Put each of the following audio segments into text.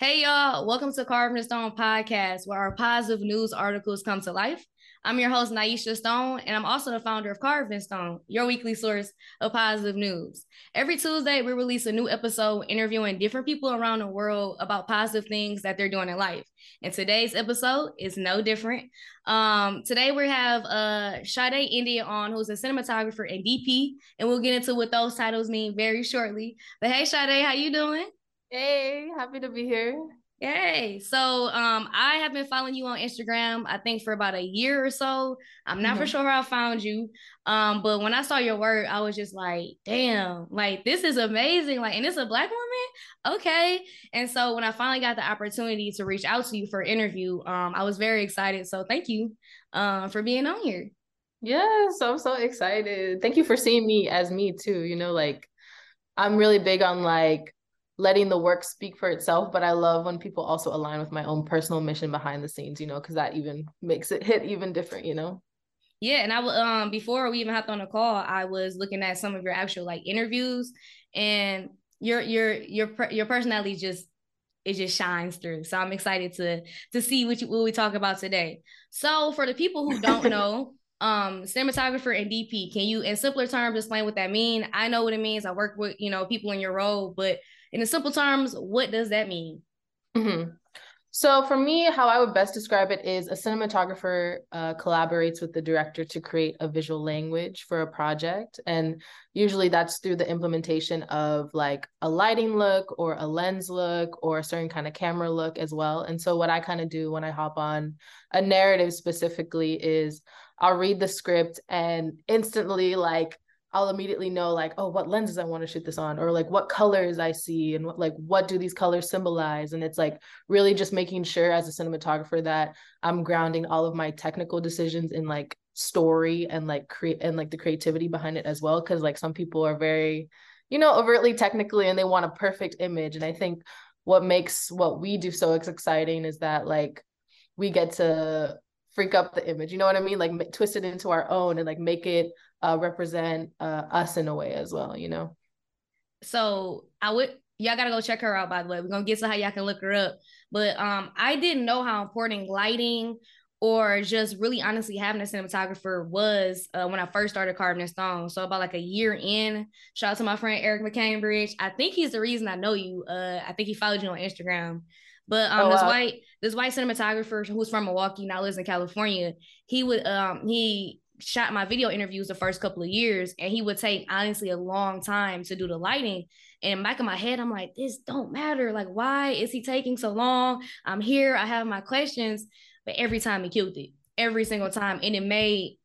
Hey, y'all. Welcome to Carvd N Stone podcast, where our positive news articles come to life. I'm your host, Nyesha Stone, and I'm also the founder of Carvd N Stone, your weekly source of positive news. Every Tuesday, we release a new episode interviewing different people around the world about positive things that they're doing in life. And today's episode is no different. Um, today, we have uh, Sade Ndya on, who's a cinematographer and DP, and we'll get into what those titles mean very shortly. But hey, Sade, how you doing? Hey, happy to be here. Yay. So um I have been following you on Instagram, I think for about a year or so. I'm not mm-hmm. for sure how I found you. Um, but when I saw your work, I was just like, damn, like this is amazing. Like, and it's a black woman. Okay. And so when I finally got the opportunity to reach out to you for interview, um, I was very excited. So thank you um for being on here. Yes, I'm so excited. Thank you for seeing me as me too. You know, like I'm really big on like letting the work speak for itself but i love when people also align with my own personal mission behind the scenes you know because that even makes it hit even different you know? Yeah and i um before we even hopped on the call i was looking at some of your actual like interviews and your your your your personality just it just shines through. So i'm excited to to see what, you, what we talk about today. So for the people who don't know um cinematographer and dp can you in simpler terms explain what that mean? I know what it means. I work with you know people in your role but in simple terms, what does that mean? Mm-hmm. So, for me, how I would best describe it is a cinematographer uh, collaborates with the director to create a visual language for a project. And usually that's through the implementation of like a lighting look or a lens look or a certain kind of camera look as well. And so, what I kind of do when I hop on a narrative specifically is I'll read the script and instantly, like, I'll immediately know like, oh, what lenses I want to shoot this on, or like what colors I see and what like what do these colors symbolize. And it's like really just making sure as a cinematographer that I'm grounding all of my technical decisions in like story and like create and like the creativity behind it as well. Cause like some people are very, you know, overtly technically and they want a perfect image. And I think what makes what we do so exciting is that like we get to freak up the image. You know what I mean? Like twist it into our own and like make it uh, represent uh, us in a way as well, you know? So I would, y'all gotta go check her out, by the way. We're gonna get to how y'all can look her up. But um, I didn't know how important lighting or just really honestly having a cinematographer was uh, when I first started carving this song. So about like a year in, shout out to my friend Eric McCambridge. I think he's the reason I know you. Uh, I think he followed you on Instagram. But um, oh, this wow. white this white cinematographer who's from Milwaukee now lives in California. He would um he shot my video interviews the first couple of years and he would take honestly a long time to do the lighting. And back in my head i'm like this don't matter. Like why is he taking so long? I'm here. I have my questions. But every time he killed it every single time. And it made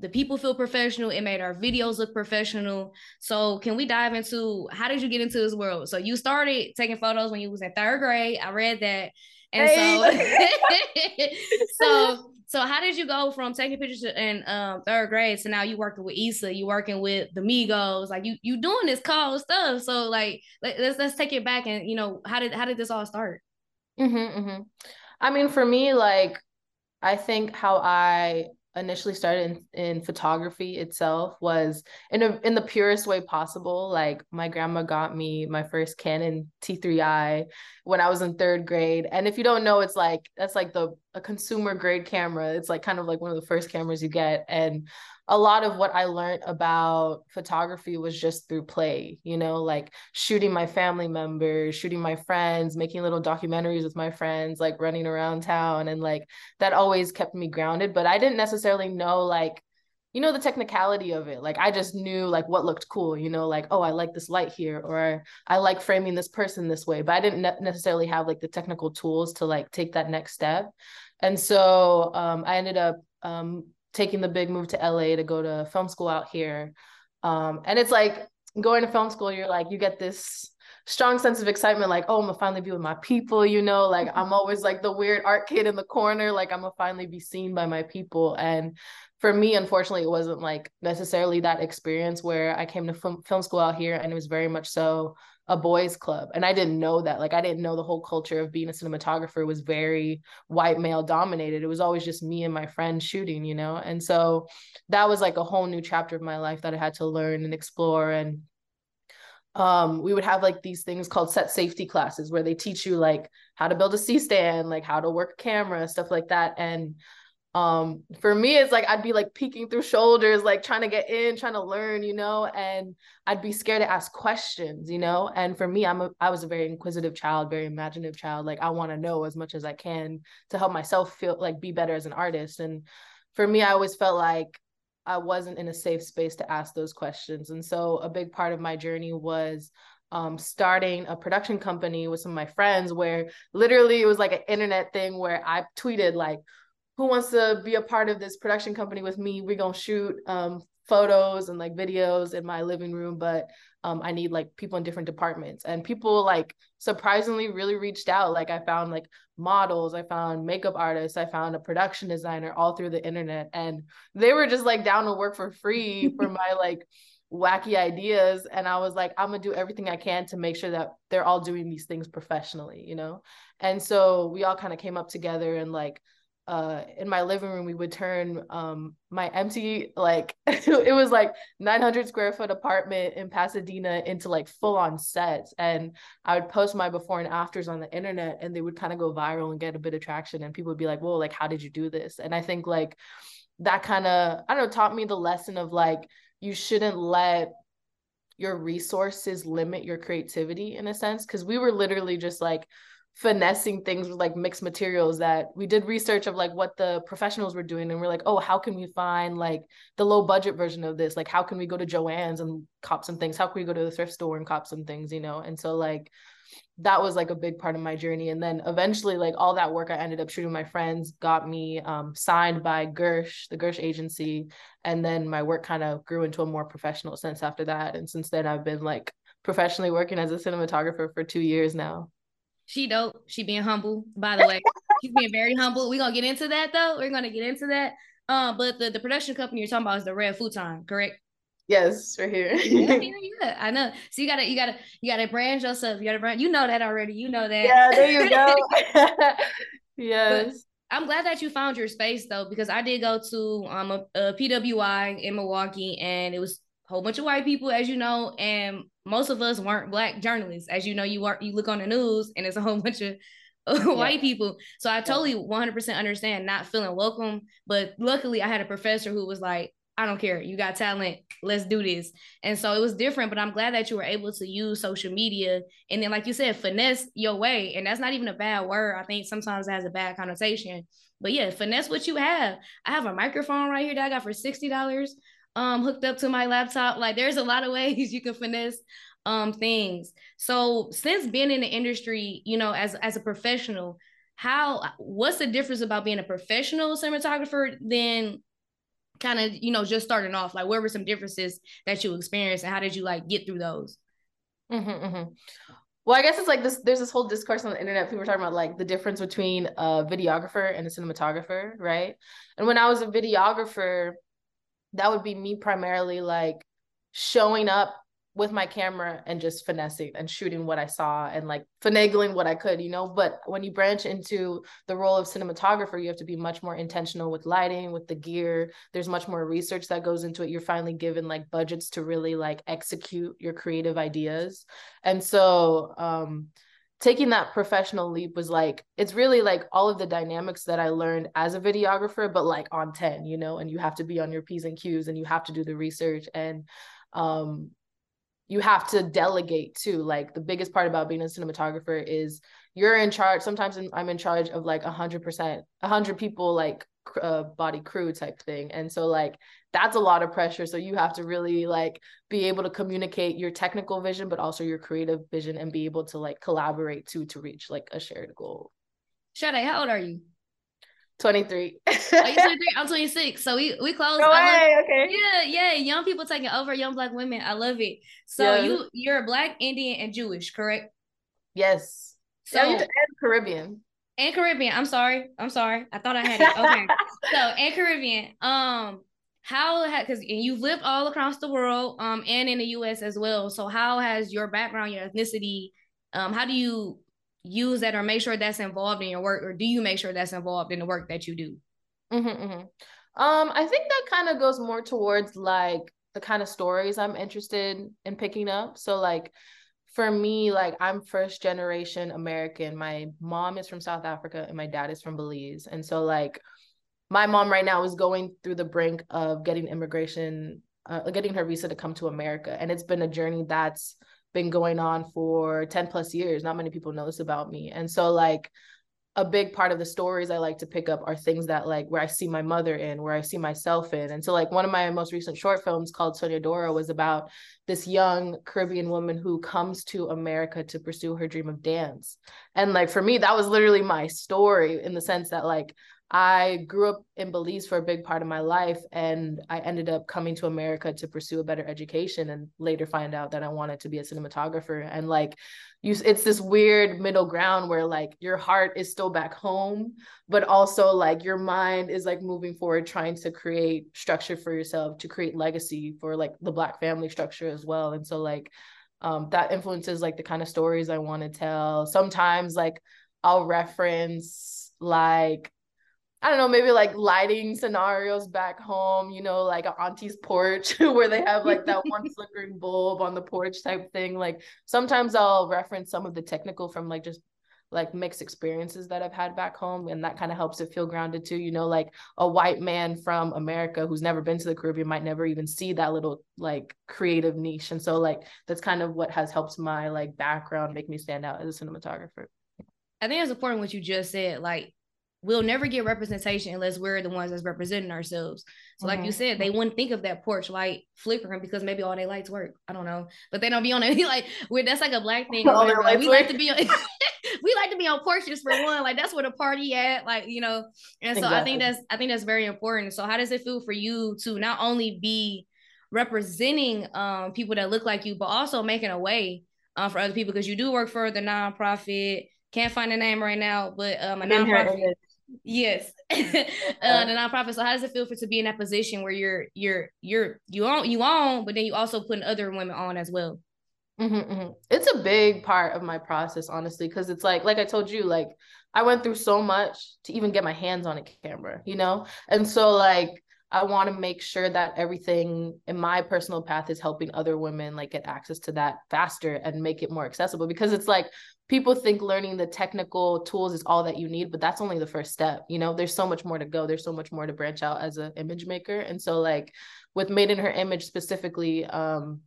the people feel professional. It made our videos look professional. So can we dive into how did you get into this world? So you started taking photos when you was in third grade. I read that and hey. so so so how did you go from taking pictures in um, third grade to now you working with Issa, you working with the Migos, like you you doing this cool stuff. So like let, us let's take it back and you know how did how did this all start? Mm-hmm, mm-hmm. I mean, for me, like I think how I initially started in, in photography itself was in a, in the purest way possible. Like my grandma got me my first Canon T3i when I was in third grade. And if you don't know, it's like that's like the a consumer grade camera. It's like kind of like one of the first cameras you get. And a lot of what I learned about photography was just through play, you know, like shooting my family members, shooting my friends, making little documentaries with my friends, like running around town. And like that always kept me grounded. But I didn't necessarily know, like, you know, the technicality of it. Like I just knew like what looked cool, you know, like, oh, I like this light here, or I like framing this person this way. But I didn't ne- necessarily have like the technical tools to like take that next step. And so um, I ended up um, taking the big move to LA to go to film school out here. Um, and it's like going to film school, you're like, you get this strong sense of excitement, like, oh, I'm gonna finally be with my people, you know, like I'm always like the weird art kid in the corner, like I'm gonna finally be seen by my people. And for me, unfortunately, it wasn't like necessarily that experience where I came to film, film school out here and it was very much so a boys club and i didn't know that like i didn't know the whole culture of being a cinematographer was very white male dominated it was always just me and my friend shooting you know and so that was like a whole new chapter of my life that i had to learn and explore and um, we would have like these things called set safety classes where they teach you like how to build a C stand, like how to work a camera, stuff like that. And um for me it's like i'd be like peeking through shoulders like trying to get in trying to learn you know and i'd be scared to ask questions you know? And for me i'm a i was a very inquisitive child very imaginative child. Like i want to know as much as i can to help myself feel like be better as an artist. And for me i always felt like i wasn't in a safe space to ask those questions. And so a big part of my journey was um, starting a production company with some of my friends where literally it was like an internet thing where I tweeted like, who wants to be a part of this production company with me? We're gonna shoot um, photos and like videos in my living room, but um, I need like people in different departments. And people like surprisingly really reached out. Like I found like models, I found makeup artists, I found a production designer all through the internet, and they were just like down to work for free for my like wacky ideas and i was like i'm gonna do everything i can to make sure that they're all doing these things professionally you know and so we all kind of came up together and like uh in my living room we would turn um my empty like it was like 900 square foot apartment in Pasadena into like full on sets. And I would post my before and afters on the internet and they would kind of go viral and get a bit of traction. And people would be like whoa like how did you do this? And I think like that kind of I don't know taught me the lesson of like you shouldn't let your resources limit your creativity in a sense. Because we were literally just like finessing things with like mixed materials that we did research of like what the professionals were doing and we're like oh how can we find like the low budget version of this? Like how can we go to joann's and cop some things? How can we go to the thrift store and cop some things? You know? And so like that was like a big part of my journey. And then eventually like all that work i ended up shooting my friends got me um, signed by gersh the gersh agency. And then my work kind of grew into a more professional sense after that. And since then i've been like professionally working as a cinematographer for two years now she dope. She being humble, by the way. She's being very humble. We're gonna get into that though. We're gonna get into that. Um, but the, the production company you're talking about is the Red Futon, correct? Yes, right here. yeah, yeah, I know. So you gotta, you gotta, you gotta brand yourself. You gotta brand. You know that already. You know that. Yeah, there you go. yes. But I'm glad that you found your space though, because I did go to um a, a PWI in Milwaukee, and it was a whole bunch of white people, as you know, and most of us weren't black journalists. As you know, you are you look on the news and it's a whole bunch of white people. So I totally 100% understand not feeling welcome. But luckily, I had a professor who was like, I don't care. You got talent. Let's do this. And so it was different, but I'm glad that you were able to use social media and then, like you said, finesse your way. And that's not even a bad word. I think sometimes it has a bad connotation. But yeah, finesse what you have. I have a microphone right here that I got for $60 um hooked up to my laptop. Like there's a lot of ways you can finesse um things. So since being in the industry, you know, as as a professional, how what's the difference about being a professional cinematographer than kind of you know just starting off like where were some differences that you experienced and how did you like get through those mm-hmm, mm-hmm. well i guess it's like this there's this whole discourse on the internet people are talking about like the difference between a videographer and a cinematographer right and when i was a videographer that would be me primarily like showing up with my camera and just finessing and shooting what I saw and like finagling what I could, you know. But when you branch into the role of cinematographer, you have to be much more intentional with lighting, with the gear. There's much more research that goes into it. You're finally given like budgets to really like execute your creative ideas. And so um taking that professional leap was like it's really like all of the dynamics that I learned as a videographer, but like on 10, you know, and you have to be on your P's and Q's and you have to do the research and um you have to delegate too. Like the biggest part about being a cinematographer is you're in charge. Sometimes I'm in charge of like a hundred percent, a hundred people like uh, body crew type thing. And so like that's a lot of pressure. So you have to really like be able to communicate your technical vision, but also your creative vision and be able to like collaborate too to reach like a shared goal. Shade, how old are you? 23. oh, 23. I'm 26. So we we close. No way. okay. Yeah, yeah. Young people taking over young black women. I love it. So yeah. you you're a black, Indian, and Jewish, correct? Yes. So yeah, and Caribbean. And Caribbean. I'm sorry. I'm sorry. I thought I had it. Okay. so and Caribbean. Um, how because you've lived all across the world um and in the US as well. So how has your background, your ethnicity, um, how do you use that or make sure that's involved in your work, or do you make sure that's involved in the work that you do? Mm-hmm, mm-hmm. Um, I think that kind of goes more towards like the kind of stories I'm interested in picking up. So like for me, like I'm first generation American. My mom is from South Africa and my dad is from Belize. And so like my mom right now is going through the brink of getting immigration, uh, getting her visa to come to America. And it's been a journey that's been going on for 10 plus years. Not many people know this about me. And so like a big part of the stories I like to pick up are things that like where I see my mother in, where I see myself in. And so like one of my most recent short films called Sonia Dora was about this young Caribbean woman who comes to America to pursue her dream of dance. And like for me, that was literally my story in the sense that like I grew up in Belize for a big part of my life, and I ended up coming to America to pursue a better education, and later find out that I wanted to be a cinematographer. And like, you, it's this weird middle ground where like your heart is still back home, but also like your mind is like moving forward, trying to create structure for yourself, to create legacy for like the Black family structure as well. And so like, um, that influences like the kind of stories I want to tell. Sometimes like I'll reference like I don't know, maybe like lighting scenarios back home, you know, like an auntie's porch where they have like that one flickering bulb on the porch type thing. Like sometimes I'll reference some of the technical from like just like mixed experiences that I've had back home. And that kind of helps it feel grounded too. You know, like a white man from America who's never been to the Caribbean might never even see that little like creative niche. And so like that's kind of what has helped my like background make me stand out as a cinematographer. I think it's important what you just said. Like we'll never get representation unless we're the ones that's representing ourselves. So, like mm-hmm. you said, they wouldn't think of that porch light flickering because maybe all their lights work. I don't know, but they don't be on it. like, we're, that's like a black thing. Like, we like to be on. we like to be on porches for one. Like that's where the party at. Like you know, and so exactly. I think that's I think that's very important. So, how does it feel for you to not only be representing um, people that look like you, but also making a way um, for other people because you do work for the nonprofit. Can't find the name right now, but um, a nonprofit. Yes, uh, the nonprofit. So how does it feel for to be in that position where you're you're you're you own you own, but then you also putting other women on as well? Mm-hmm, mm-hmm. It's a big part of my process, honestly, because it's like like I told you, like I went through so much to even get my hands on a camera, you know, and so like I want to make sure that everything in my personal path is helping other women like get access to that faster and make it more accessible because it's like people think learning the technical tools is all that you need but that's only the first step you know? There's so much more to go. There's so much more to branch out as an image maker. And so like with made in her image specifically um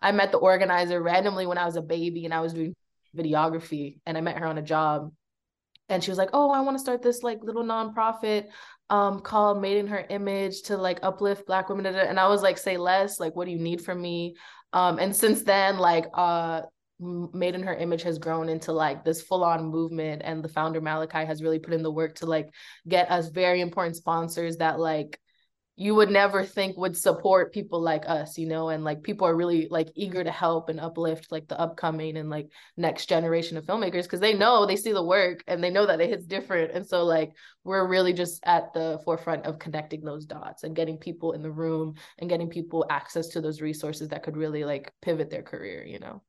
i met the organizer randomly when i was a baby and i was doing videography and i met her on a job and she was like oh i want to start this like little nonprofit um called made in her image to like uplift black women and i was like say less like what do you need from me? Um and since then like uh made in her image has grown into like this full on movement and the founder malachi has really put in the work to like get us very important sponsors that like you would never think would support people like us you know and like people are really like eager to help and uplift like the upcoming and like next generation of filmmakers because they know they see the work and they know that it hits different and so like we're really just at the forefront of connecting those dots and getting people in the room and getting people access to those resources that could really like pivot their career you know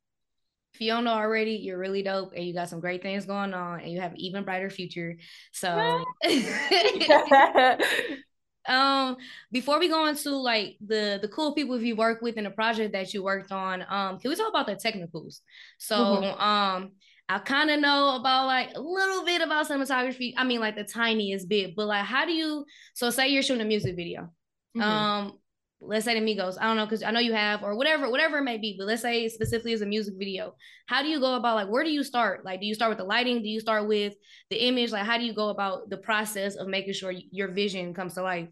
if you don't know already, you're really dope and you got some great things going on and you have an even brighter future. So um before we go into like the the cool people you work with in the project that you worked on, um, can we talk about the technicals? So mm-hmm. um I kind of know about like a little bit about cinematography. I mean, like the tiniest bit, but like, how do you? So, say you're shooting a music video. Mm-hmm. Um, let's say the Migos, I don't know, because I know you have, or whatever, whatever it may be, but let's say specifically as a music video. How do you go about like where do you start? Like, do you start with the lighting? Do you start with the image? Like, how do you go about the process of making sure your vision comes to life?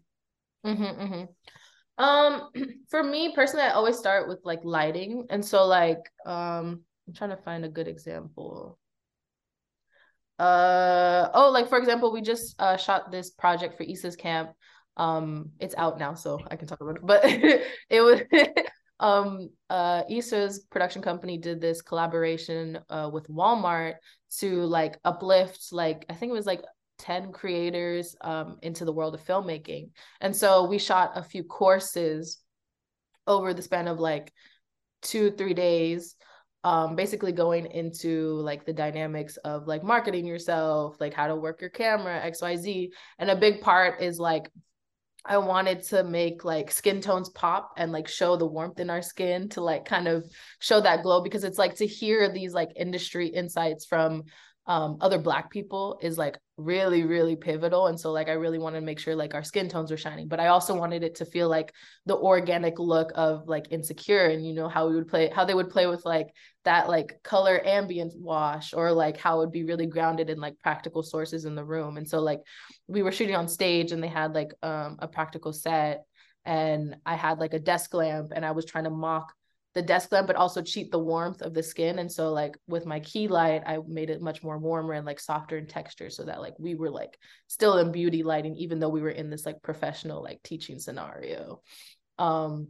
Mm-hmm, mm-hmm. Um, for me personally, I always start with like lighting, and so like um, I'm trying to find a good example. Uh oh, like for example, we just uh shot this project for Issa's camp um it's out now so i can talk about it but it was um uh Issa's production company did this collaboration uh with Walmart to like uplift like I think it was like 10 creators um into the world of filmmaking. And so we shot a few courses over the span of like 2 3 days um basically going into like the dynamics of like marketing yourself, like how to work your camera, XYZ. And a big part is like I wanted to make like skin tones pop and like show the warmth in our skin to like kind of show that glow because it's like to hear these like industry insights from um, other black people is like really really pivotal and so like i really wanted to make sure like our skin tones were shining but i also wanted it to feel like the organic look of like insecure and you know how we would play how they would play with like that like color ambient wash or like how it would be really grounded in like practical sources in the room and so like we were shooting on stage and they had like um, a practical set and i had like a desk lamp and i was trying to mock the desk lamp, but also cheat the warmth of the skin. And so like with my key light, I made it much more warmer and like softer in texture so that like we were like still in beauty lighting, even though we were in this like professional like teaching scenario. Um,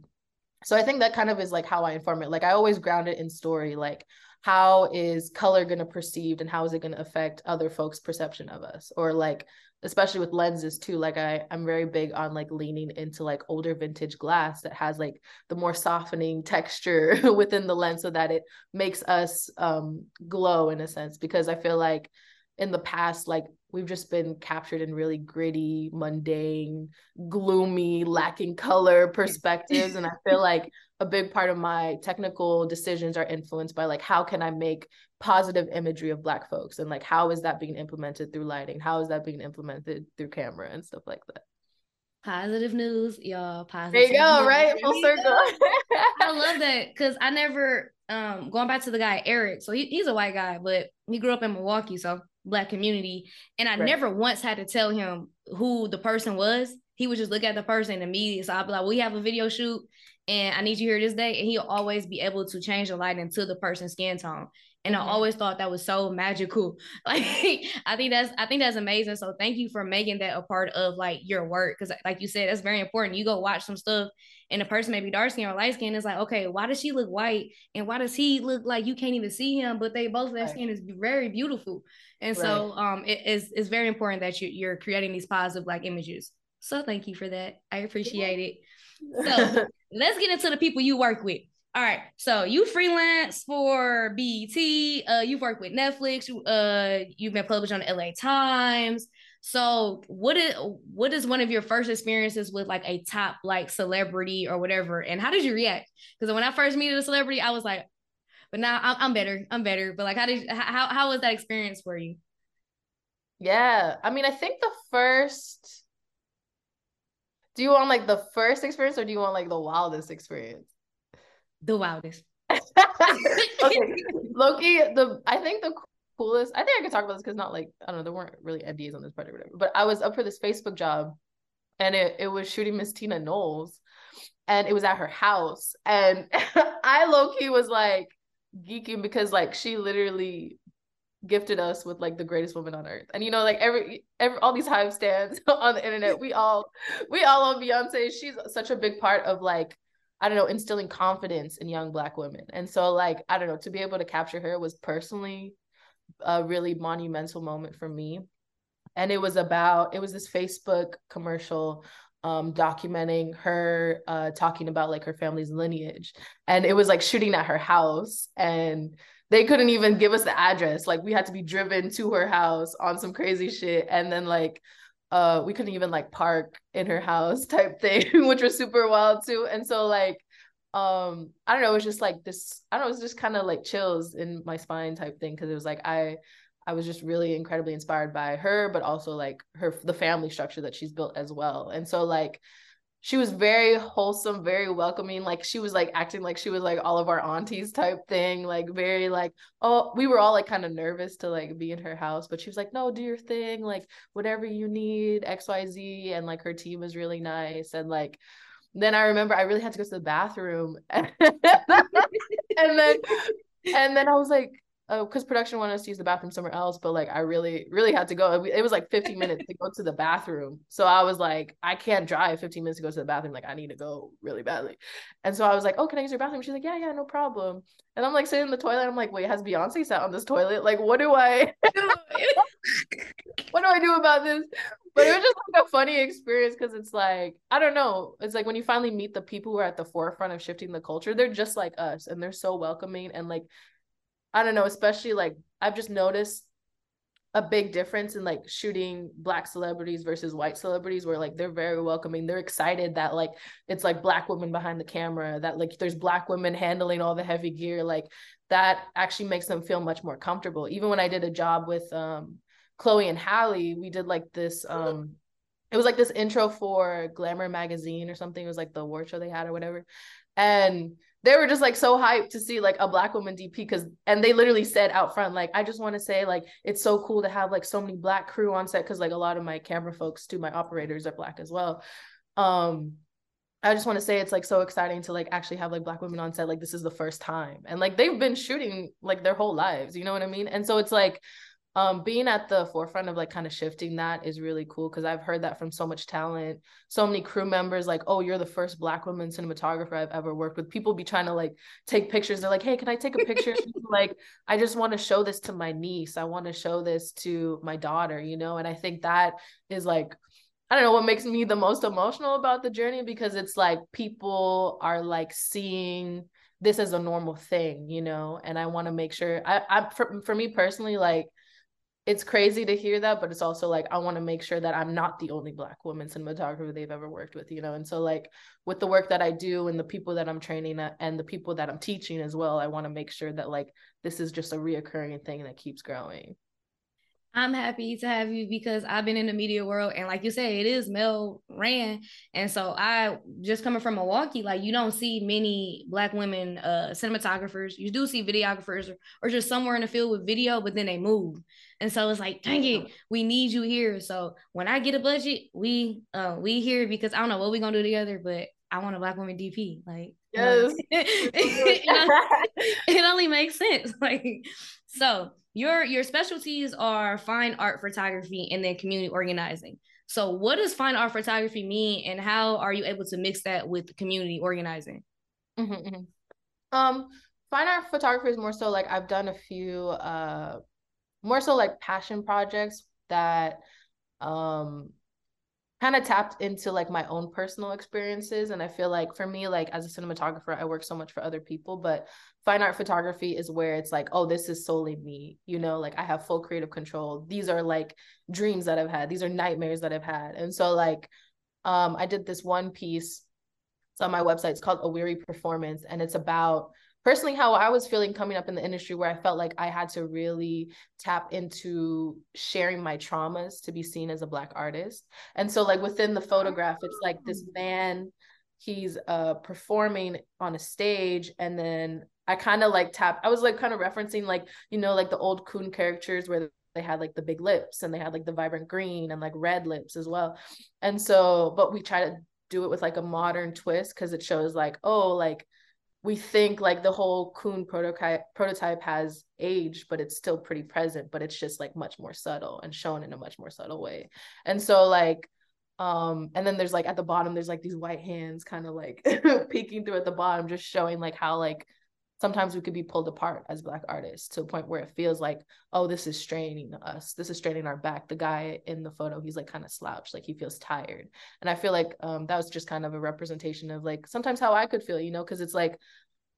so I think that kind of is like how I inform it. Like I always ground it in story, like how is color going to perceived and how is it going to affect other folks' perception of us? Or like especially with lenses too like i i'm very big on like leaning into like older vintage glass that has like the more softening texture within the lens so that it makes us um glow in a sense because i feel like in the past like we've just been captured in really gritty mundane gloomy lacking color perspectives. And i feel like a big part of my technical decisions are influenced by like how can i make positive imagery of black folks? And like how is that being implemented through lighting? How is that being implemented through camera and stuff like that positive news y'all. Positive there you go news. right? Full circle. i love that because i never um going back to the guy eric so he, he's a white guy but he grew up in milwaukee so black community and i right. never once had to tell him who the person was. He would just look at the person immediately so i'd be like we have a video shoot and i need you here this day and he'll always be able to change the lighting to the person's skin tone and mm-hmm. I always thought that was so magical. Like I think that's I think that's amazing. So thank you for making that a part of like your work because like you said, that's very important. You go watch some stuff and the person may be dark skin or light skin. It's like, okay, why does she look white and why does he look like you can't even see him? But they both their right. skin is very beautiful. And right. so um it is it's very important that you you're creating these positive like images. So thank you for that. I appreciate it. So let's get into the people you work with. All right. So you freelance for BET. Uh, you've worked with Netflix. Uh, you've been published on the LA Times. So what is what is one of your first experiences with like a top like celebrity or whatever? And how did you react? Because when I first met a celebrity, I was like, but now I'm, I'm better. I'm better. But like, how did how how was that experience for you? Yeah, I mean, I think the first. Do you want like the first experience or do you want like the wildest experience? The wildest. okay, Loki. The I think the coolest. I think I could talk about this because not like I don't know. There weren't really NDAs on this part or whatever. But I was up for this Facebook job, and it it was shooting Miss Tina Knowles, and it was at her house, and I Loki was like geeking because like she literally gifted us with like the greatest woman on earth. And you know, like every every all these hive stands on the internet, we all we all love Beyonce. She's such a big part of like I don't know, instilling confidence in young black women. And so like, I don't know, to be able to capture her was personally a really monumental moment for me. And it was about, it was this Facebook commercial um documenting her uh talking about like her family's lineage. And it was like shooting at her house and they couldn't even give us the address. Like we had to be driven to her house on some crazy shit. And then like uh we couldn't even like park in her house type thing which was super wild too. And so like um i don't know it was just like this i don't know it was just kind of like chills in my spine type thing because it was like i i was just really incredibly inspired by her but also like her the family structure that she's built as well. And so like she was very wholesome, very welcoming. Like she was like acting like she was like all of our aunties type thing, like very like, oh, we were all like kind of nervous to like be in her house, but she was like, no, do your thing, like whatever you need, XYZ. And like her team was really nice. And like then I remember I really had to go to the bathroom. and then and then I was like, because uh, production wanted us to use the bathroom somewhere else, but like I really, really had to go. It was like 15 minutes to go to the bathroom. So I was like, I can't drive 15 minutes to go to the bathroom. Like I need to go really badly. And so I was like, oh, can I use your bathroom? She's like, yeah, yeah, no problem. And I'm like sitting in the toilet. I'm like, wait, has Beyonce sat on this toilet? Like, what do I, what do I do about this? But it was just like a funny experience because it's like, I don't know. It's like when you finally meet the people who are at the forefront of shifting the culture, they're just like us and they're so welcoming and like I don't know, especially like I've just noticed a big difference in like shooting black celebrities versus white celebrities where like they're very welcoming. They're excited that like it's like black women behind the camera that like there's black women handling all the heavy gear like that actually makes them feel much more comfortable. Even when i did a job with um chloe and halle we did like this um it was like this intro for glamour magazine or something. It was like the award show they had or whatever. And they were just like so hyped to see like a black woman DP because and they literally said out front like I just want to say like it's so cool to have like so many black crew on set because like a lot of my camera folks too my operators are black as well. Um I just want to say it's like so exciting to like actually have like black women on set like this is the first time. And like they've been shooting like their whole lives you know what I mean? And so it's like um being at the forefront of like kind of shifting that is really cool because i've heard that from so much talent so many crew members like oh you're the first black woman cinematographer i've ever worked with. People be trying to like take pictures. They're like hey can i take a picture like i just want to show this to my niece. I want to show this to my daughter you know? And i think that is like I don't know what makes me the most emotional about the journey because it's like people are like seeing this as a normal thing, you know, and I want to make sure I, I for, for me personally, like it's crazy to hear that, but it's also like I want to make sure that I'm not the only black woman cinematographer they've ever worked with, you know. And so like with the work that I do and the people that I'm training uh, and the people that I'm teaching as well, I want to make sure that like this is just a reoccurring thing that keeps growing. I'm happy to have you because I've been in the media world and like you said, it is male ran. And so I just coming from Milwaukee, like you don't see many black women uh cinematographers. You do see videographers or, or just somewhere in the field with video, but then they move. And so it's like, dang it, we need you here. So when I get a budget, we uh we here because I don't know what we're gonna do together, but I want a black woman DP. Like yes. it, it only makes sense. Like so your your specialties are fine art photography and then community organizing. So what does fine art photography mean and how are you able to mix that with community organizing? Mm-hmm, mm-hmm. Um fine art photography is more so like I've done a few uh more so like passion projects that um kind of tapped into like my own personal experiences and i feel like for me like as a cinematographer i work so much for other people but fine art photography is where it's like oh this is solely me you know? Like i have full creative control. These are like dreams that i've had. These are nightmares that i've had. And so like um i did this one piece it's on my website it's called a weary performance and it's about personally how I was feeling coming up in the industry where I felt like I had to really tap into sharing my traumas to be seen as a black artist. And so like within the photograph it's like this man he's uh performing on a stage and then I kind of like tap I was like kind of referencing like you know like the old coon characters where they had like the big lips and they had like the vibrant green and like red lips as well. And so but we try to do it with like a modern twist because it shows like oh like we think like the whole coon prototype prototype has aged but it's still pretty present but it's just like much more subtle and shown in a much more subtle way. And so like um and then there's like at the bottom there's like these white hands kind of like peeking through at the bottom just showing like how like sometimes we could be pulled apart as black artists to a point where it feels like oh this is straining us this is straining our back the guy in the photo he's like kind of slouched like he feels tired and i feel like um, that was just kind of a representation of like sometimes how i could feel you know because it's like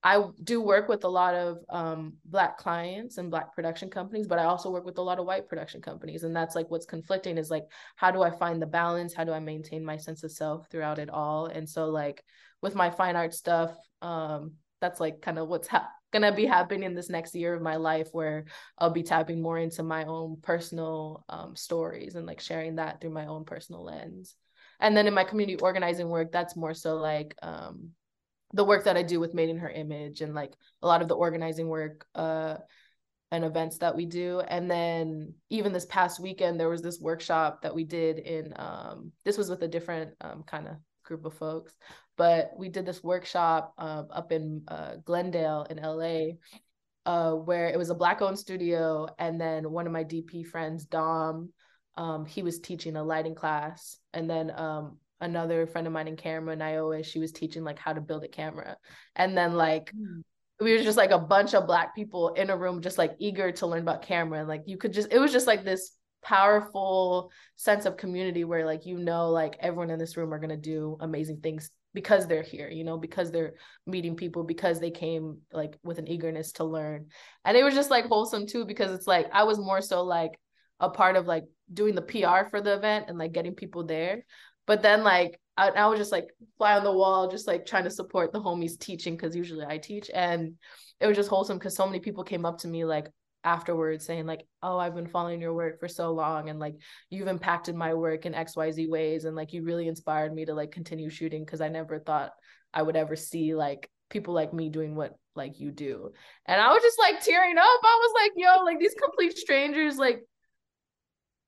I do work with a lot of um, black clients and black production companies, but I also work with a lot of white production companies. And that's like what's conflicting is like, how do I find the balance? How do I maintain my sense of self throughout it all? And so like with my fine art stuff, um, that's like kind of what's ha- gonna be happening in this next year of my life where I'll be tapping more into my own personal um, stories and like sharing that through my own personal lens. And then in my community organizing work, that's more so like um, the work that I do with Made in Her Image and like a lot of the organizing work uh, and events that we do. And then even this past weekend, there was this workshop that we did in, um, this was with a different um, kind of group of folks, but we did this workshop uh, up in uh, Glendale in LA uh, where it was a black owned studio. And then one of my DP friends, Dom, um, he was teaching a lighting class. And then um, another friend of mine in camera, Iowa, she was teaching like how to build a camera. And then like mm. we were just like a bunch of black people in a room just like eager to learn about camera. And like you could just it was just like this powerful sense of community where like you know like everyone in this room are going to do amazing things because they're here you know because they're meeting people because they came like with an eagerness to learn and it was just like wholesome too because it's like i was more so like a part of like doing the PR for the event and like getting people there. But then like I, I was just like fly on the wall, just like trying to support the homies teaching because usually I teach. And it was just wholesome because so many people came up to me like afterwards saying like oh i've been following your work for so long and like you've impacted my work in xyz ways and like you really inspired me to like continue shooting because i never thought i would ever see like people like me doing what like you do and i was just like tearing up i was like yo like these complete strangers like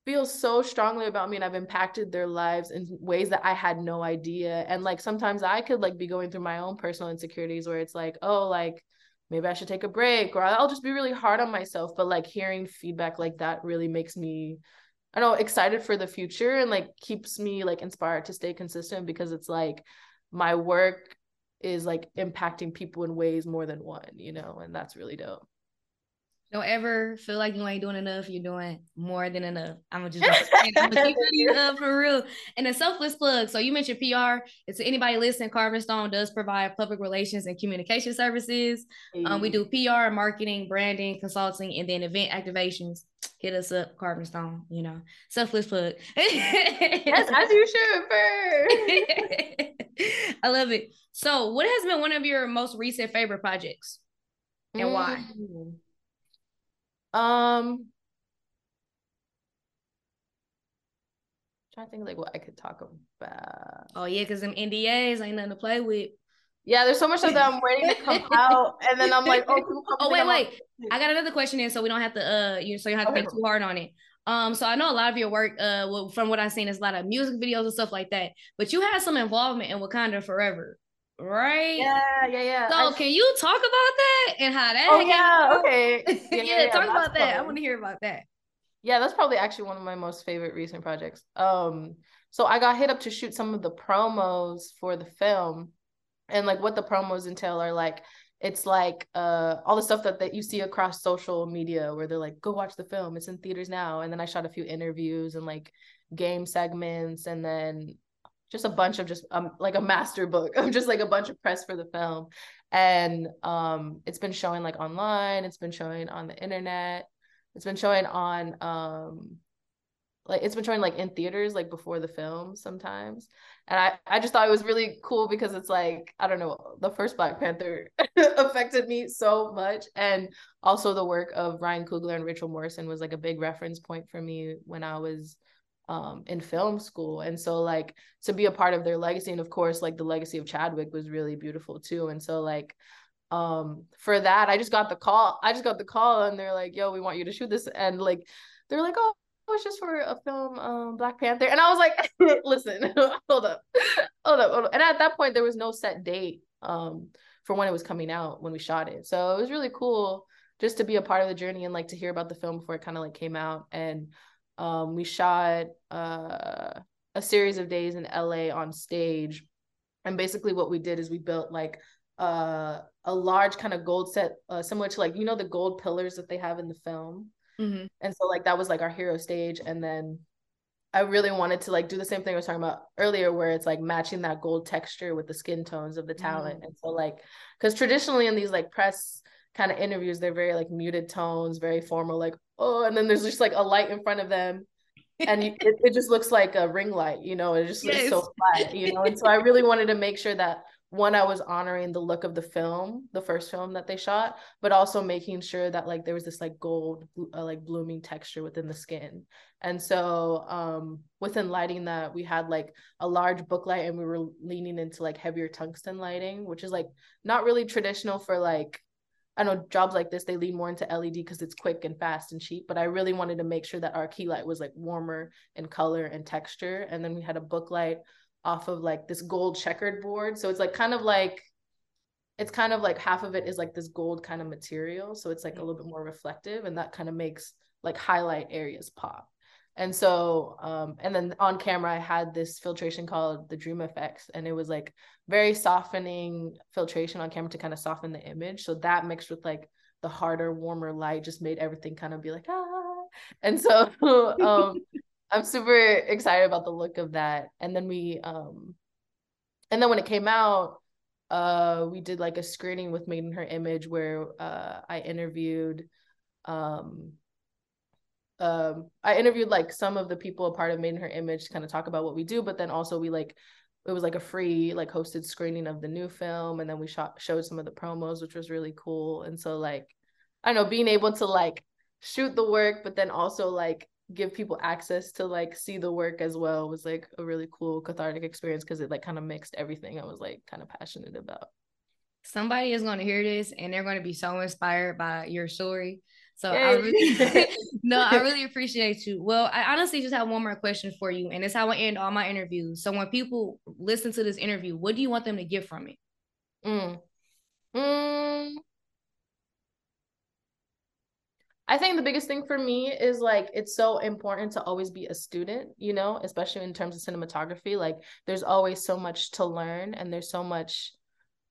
feel so strongly about me and I've impacted their lives in ways that I had no idea. And like sometimes I could like be going through my own personal insecurities where it's like, oh, like maybe I should take a break or I'll just be really hard on myself. But like hearing feedback like that really makes me, I don't know, excited for the future and like keeps me like inspired to stay consistent because it's like my work is like impacting people in ways more than one, you know, and that's really dope. Don't ever feel like you ain't doing enough. You're doing more than enough. I'm gonna just I'm gonna keep it up for real. And a selfless plug. So you mentioned PR. It's anybody listening. Carvd N Stone does provide public relations and communication services. Um, we do PR, marketing, branding, consulting, and then event activations. Hit us up, Carvd N Stone. You know, selfless plug. yes, as you should. I love it. So, what has been one of your most recent favorite projects, and mm. why? Um, trying to think like what I could talk about. Oh yeah, because them NDAs ain't nothing to play with. Yeah, there's so much of them I'm waiting to come out, and then I'm like, oh, oh wait, wait. I got another question in, so we don't have to uh, you know, so you don't have to think too hard on it. Um, so I know a lot of your work, uh, well, from what I've seen, is a lot of music videos and stuff like that. But you had some involvement in Wakanda Forever right? Yeah, yeah, yeah. So I, can you talk about that and how that? Oh yeah, okay. Yeah, yeah, yeah talk about that. I want to hear about that. Yeah, that's probably actually one of my most favorite recent projects. Um, so I got hit up to shoot some of the promos for the film, and like what the promos entail are like. It's like uh all the stuff that, that you see across social media where they're like, go watch the film, it's in theaters now. And then I shot a few interviews and like game segments and then just a bunch of just um like a master book of just like a bunch of press for the film. And um it's been showing like online it's been showing on the internet it's been showing on um like it's been showing like in theaters like before the film sometimes. And i i just thought it was really cool because it's like i don't know the first black panther affected me so much. And also the work of ryan coogler and rachel morrison was like a big reference point for me when i was um, in film school. And so like to be a part of their legacy and of course like the legacy of Chadwick was really beautiful too. And so like um for that I just got the call. I just got the call and they're like, "Yo, we want you to shoot this." And like they're like, "Oh, it's just for a film um Black Panther." And I was like, "Listen, hold up. Hold up, hold up." And at that point there was no set date um for when it was coming out when we shot it. So it was really cool just to be a part of the journey and like to hear about the film before it kind of like came out and um, we shot uh, a series of days in LA on stage. And basically, what we did is we built like uh, a large kind of gold set, uh, similar to like, you know, the gold pillars that they have in the film. Mm-hmm. And so, like, that was like our hero stage. And then I really wanted to like do the same thing I was talking about earlier, where it's like matching that gold texture with the skin tones of the talent. Mm-hmm. And so, like, because traditionally in these like press kind of interviews, they're very like muted tones, very formal, like, oh, and then there's just like a light in front of them. and it, it just looks like a ring light, you know, it just yes. looks so flat, you know. And so I really wanted to make sure that one, I was honoring the look of the film, the first film that they shot, but also making sure that like there was this like gold, uh, like blooming texture within the skin. And so um within lighting that we had like a large book light and we were leaning into like heavier tungsten lighting, which is like not really traditional for like I know jobs like this, they lean more into LED because it's quick and fast and cheap, but I really wanted to make sure that our key light was like warmer in color and texture. And then we had a book light off of like this gold checkered board. So it's like kind of like, it's kind of like half of it is like this gold kind of material. So it's like a mm-hmm. little bit more reflective and that kind of makes like highlight areas pop. And so, um, and then on camera, I had this filtration called the Dream Effects, and it was like very softening filtration on camera to kind of soften the image. So that mixed with like the harder, warmer light just made everything kind of be like, ah. And so, um, I'm super excited about the look of that. And then we, um, and then when it came out, uh, we did like a screening with Made in Her Image where uh, I interviewed um um I interviewed like some of the people a part of Made in Her Image to kind of talk about what we do, but then also we like it was like a free like hosted screening of the new film and then we shot showed some of the promos which was really cool. And so like i don't know being able to like shoot the work but then also like give people access to like see the work as well was like a really cool cathartic experience because it like kind of mixed everything i was like kind of passionate about. Somebody is going to hear this and they're going to be so inspired by your story so Yay. I really no, I really appreciate you. Well, I honestly just have one more question for you, and it's how I end all my interviews. So when people listen to this interview, what do you want them to get from it? Mm. Mm. I think the biggest thing for me is like it's so important to always be a student, you know, especially in terms of cinematography. Like there's always so much to learn and there's so much,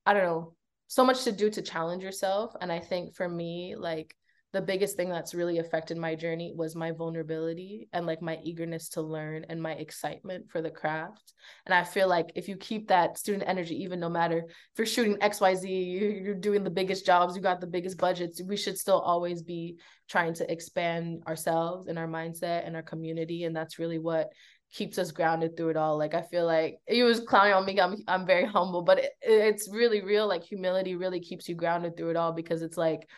I don't know, so much to do to challenge yourself. And I think for me, like the biggest thing that's really affected my journey was my vulnerability and like my eagerness to learn and my excitement for the craft. And I feel like if you keep that student energy, even no matter if you're shooting XYZ, you're doing the biggest jobs, you got the biggest budgets, we should still always be trying to expand ourselves and our mindset and our community. And that's really what keeps us grounded through it all. Like I feel like it was clowning on me. I'm I'm very humble, but it, it's really real. Like humility really keeps you grounded through it all because it's like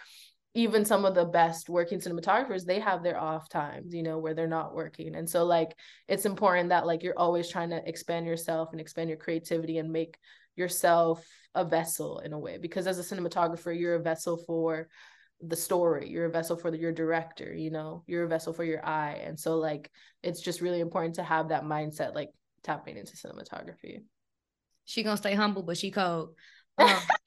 even some of the best working cinematographers they have their off times you know where they're not working. And so like it's important that like you're always trying to expand yourself and expand your creativity and make yourself a vessel in a way. Because as a cinematographer you're a vessel for the story you're a vessel for the, your director you know you're a vessel for your eye. And so like it's just really important to have that mindset like tapping into cinematography. She gonna stay humble but she cold um,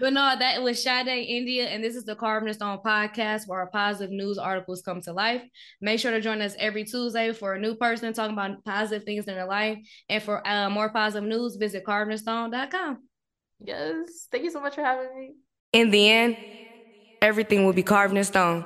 but, no, that was Sade Ndya, and this is the Carvd N Stone podcast where our positive news articles come to life. Make sure to join us every Tuesday for a new person talking about positive things in their life. And for uh, more positive news, visit carvingthestone.com. Yes. Thank you so much for having me. In the end, everything will be carved in stone.